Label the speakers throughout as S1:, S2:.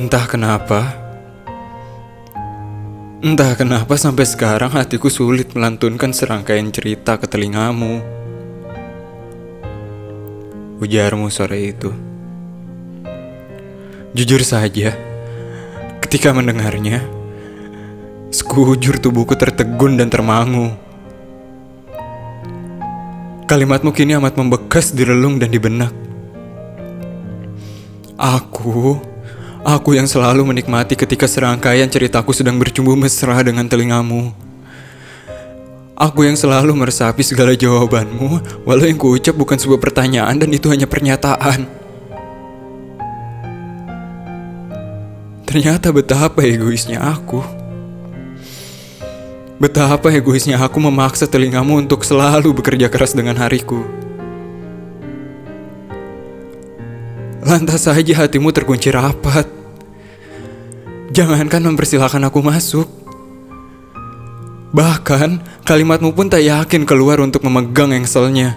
S1: Entah kenapa, entah kenapa sampai sekarang hatiku sulit melantunkan serangkaian cerita ke telingamu. Ujarmu sore itu. Jujur saja, ketika mendengarnya, sekujur tubuhku tertegun dan termangu. Kalimatmu kini amat membekas di relung dan di benak. Aku, aku yang selalu menikmati ketika serangkaian ceritaku sedang bercumbu mesra dengan telingamu. Aku yang selalu meresapi segala jawabanmu, walau yang kuucap bukan sebuah pertanyaan dan itu hanya pernyataan. Ternyata betapa egoisnya aku. Betapa egoisnya aku memaksa telingamu untuk selalu bekerja keras dengan hariku. Lantas saja hatimu terkunci rapat. Jangankan mempersilahkan aku masuk. Bahkan kalimatmu pun tak yakin keluar untuk memegang engselnya.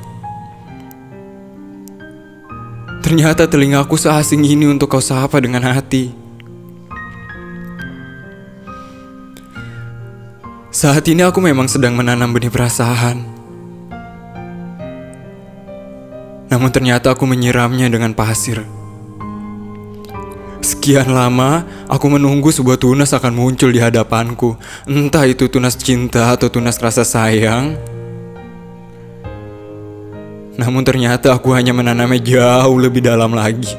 S1: Ternyata telingaku seasing ini untuk kau sapa dengan hati. Saat ini aku memang sedang menanam benih perasaan. Namun ternyata aku menyiramnya dengan pasir. Sekian lama, aku menunggu sebuah tunas akan muncul di hadapanku. Entah itu tunas cinta atau tunas rasa sayang. Namun ternyata aku hanya menanamnya jauh lebih dalam lagi.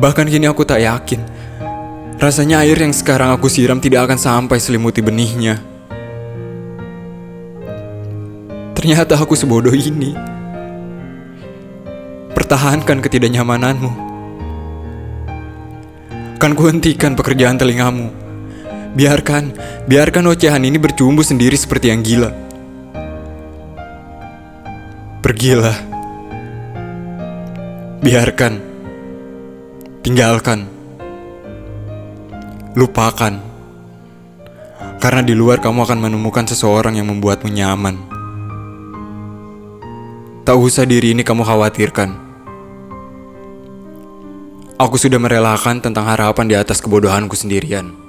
S1: Bahkan kini aku tak yakin. Rasanya air yang sekarang aku siram tidak akan sampai selimuti benihnya. Ternyata aku sebodoh ini pertahankan ketidaknyamananmu. Kan kuhentikan pekerjaan telingamu. Biarkan, biarkan ocehan ini bercumbu sendiri seperti yang gila. Pergilah. Biarkan. Tinggalkan. Lupakan. Karena di luar kamu akan menemukan seseorang yang membuatmu nyaman. Tak usah diri ini kamu khawatirkan. Aku sudah merelakan tentang harapan di atas kebodohanku sendirian.